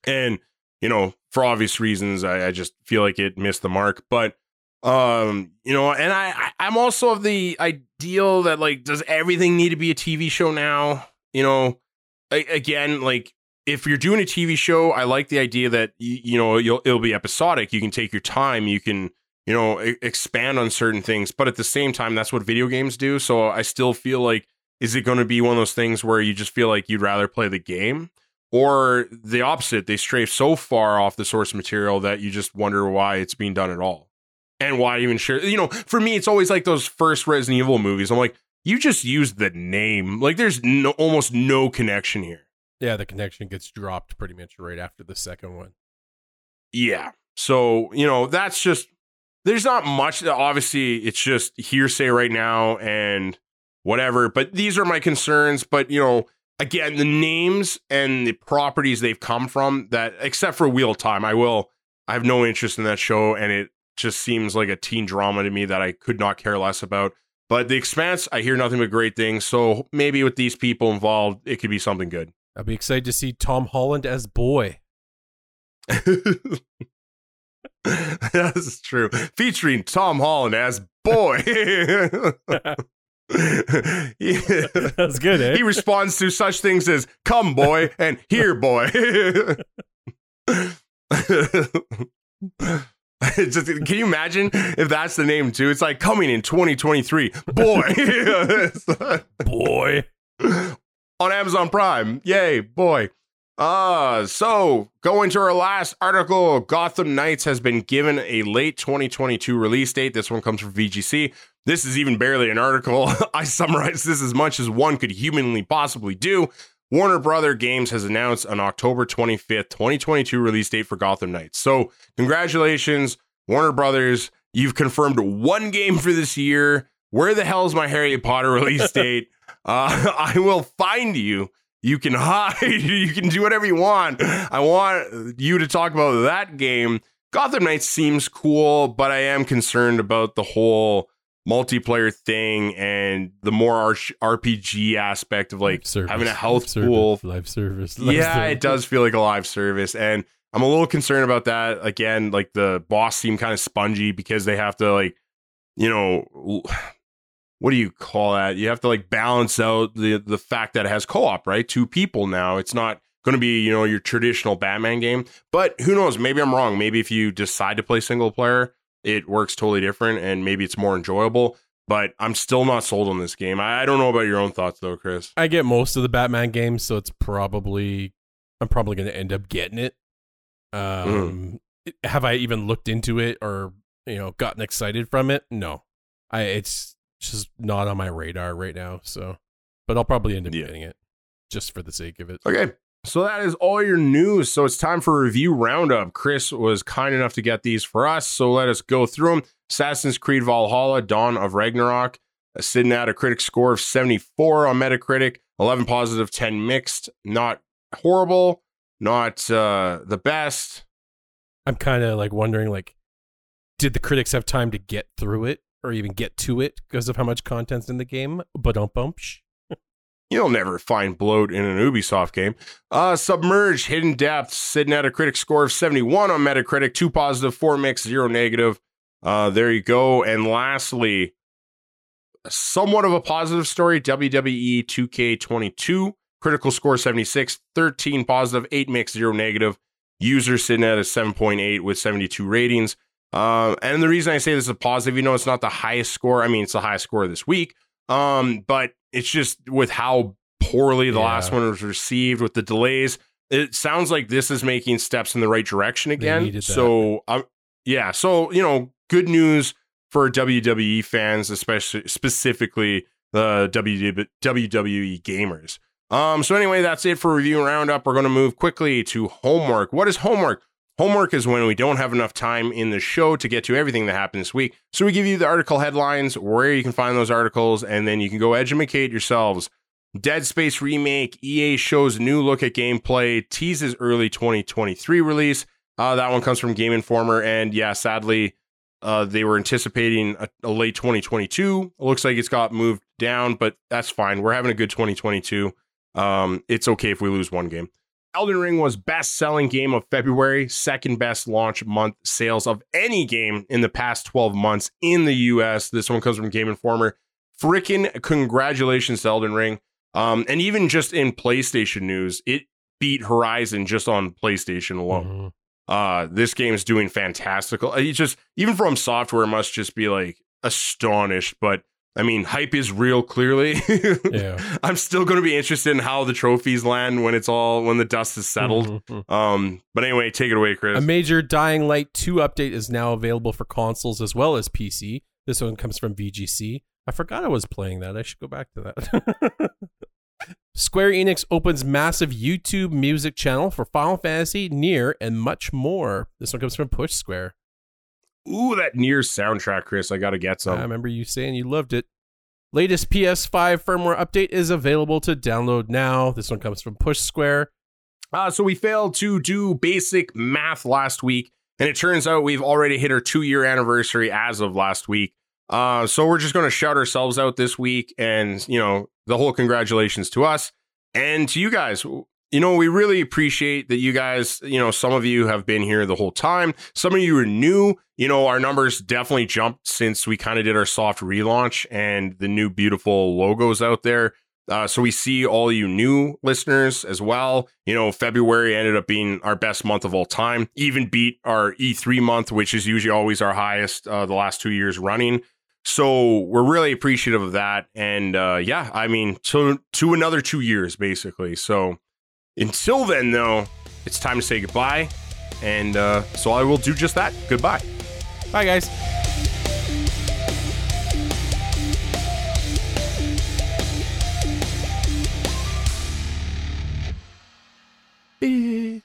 And, you know, for obvious reasons, I, I just feel like it missed the mark. But um, you know, and I, I I'm also of the ideal that like, does everything need to be a TV show now? You know, a- again, like if you're doing a TV show, I like the idea that you know it'll be episodic. You can take your time. You can you know expand on certain things, but at the same time, that's what video games do. So I still feel like is it going to be one of those things where you just feel like you'd rather play the game, or the opposite? They stray so far off the source material that you just wonder why it's being done at all, and why even share. You know, for me, it's always like those first Resident Evil movies. I'm like, you just use the name. Like, there's no almost no connection here. Yeah, the connection gets dropped pretty much right after the second one. Yeah. So, you know, that's just there's not much that obviously it's just hearsay right now and whatever, but these are my concerns, but you know, again, the names and the properties they've come from that except for Wheel Time, I will I have no interest in that show and it just seems like a teen drama to me that I could not care less about. But The Expanse, I hear nothing but great things. So maybe with these people involved, it could be something good. I'll be excited to see Tom Holland as boy. That's true. Featuring Tom Holland as boy. That's good, eh? he responds to such things as "come boy" and "here boy." Just, can you imagine if that's the name too? It's like coming in 2023, boy, boy. On Amazon Prime. Yay, boy. Uh, so going to our last article, Gotham Knights has been given a late 2022 release date. This one comes from VGC. This is even barely an article. I summarized this as much as one could humanly possibly do. Warner Brother Games has announced an October 25th, 2022 release date for Gotham Knights. So, congratulations, Warner Brothers. You've confirmed one game for this year. Where the hell is my Harry Potter release date? Uh, I will find you. You can hide. You can do whatever you want. I want you to talk about that game. Gotham Knights seems cool, but I am concerned about the whole multiplayer thing and the more R- RPG aspect of like Service, having a health live service, pool. live service. live Yeah, service. it does feel like a live service. And I'm a little concerned about that. Again, like the boss seem kind of spongy because they have to like, you know, what do you call that? You have to like balance out the the fact that it has co-op, right? Two people now. It's not going to be, you know, your traditional Batman game. But who knows? Maybe I'm wrong. Maybe if you decide to play single player, it works totally different and maybe it's more enjoyable. But I'm still not sold on this game. I, I don't know about your own thoughts though, Chris. I get most of the Batman games, so it's probably I'm probably going to end up getting it. Um, have I even looked into it or you know gotten excited from it? No, I it's just not on my radar right now. So, but I'll probably end up Yeah. getting it just for the sake of it. Okay. So that is all your news. So it's time for a review roundup. Chris was kind enough to get these for us. So let us go through them. Assassin's Creed Valhalla, Dawn of Ragnarok, sitting at a critic score of 74 on Metacritic, 11 positive, 10 mixed. Not horrible, not uh, the best. I'm kind of like wondering like, did the critics have time to get through it, or even get to it because of how much content's in the game. But don't bump. You'll never find bloat in an Ubisoft game. Uh, Submerged Hidden Depths sitting at a critic score of 71 on Metacritic, two positive, four mixed, zero negative. Uh, there you go. And lastly, somewhat of a positive story WWE 2K22, critical score 76, 13 positive, 8 mixed, 0 negative. User sitting at a 7.8 with 72 ratings. Uh, and the reason I say this is a positive, you know, it's not the highest score. I mean, it's the highest score this week. Um, but it's just with how poorly the yeah. last one was received with the delays. It sounds like this is making steps in the right direction again. So, um, yeah. So, you know, good news for WWE fans, especially specifically the WWE gamers. Um, so anyway, that's it for review roundup. We're going to move quickly to homework. What is homework? Homework is when we don't have enough time in the show to get to everything that happened this week. So we give you the article headlines, where you can find those articles, and then you can go educate yourselves. Dead Space remake, EA shows new look at gameplay, teases early 2023 release. Uh, that one comes from Game Informer, and yeah, sadly, uh, they were anticipating a, a, late 2022. It looks like it's got moved down, but that's fine. We're having a good 2022. Um, it's okay if we lose one game. Elden Ring was best selling game of February, second best launch month sales of any game in the past 12 months in the US. This one comes from Game Informer. Freaking congratulations to Elden Ring. Um, and even just in PlayStation news, it beat Horizon just on PlayStation alone. Mm-hmm. Uh, this game is doing fantastical. It's just even from software must just be like astonished, but I mean, hype is real clearly. yeah. I'm still going to be interested in how the trophies land when it's all when the dust is settled. Mm-hmm. Um, but anyway, take it away, Chris. A major Dying Light 2 update is now available for consoles as well as PC. This one comes from VGC. I forgot I was playing that. I should go back to that. Square Enix opens massive YouTube music channel for Final Fantasy, NieR, and much more. This one comes from Push Square. Ooh, that NieR soundtrack, Chris. I got to get some. I remember you saying you loved it. Latest PS5 firmware update is available to download now. This one comes from Push Square. Uh, so we failed to do basic math last week, and it turns out we've already hit our two year anniversary as of last week. Uh, so we're just going to shout ourselves out this week, and you know the whole congratulations to us and to you guys you know, we really appreciate that you guys, you know, some of you have been here the whole time. Some of you are new. You know, our numbers definitely jumped since we kind of did our soft relaunch and the new beautiful logos out there. Uh, so we see all you new listeners as well. You know, February ended up being our best month of all time, even beat our E3 month, which is usually always our highest uh, the last two years running. So we're really appreciative of that. And uh, yeah, I mean, to, to another two years, basically. So until then, though, it's time to say goodbye. And uh, so I will do just that. Goodbye. Bye, guys. Beep.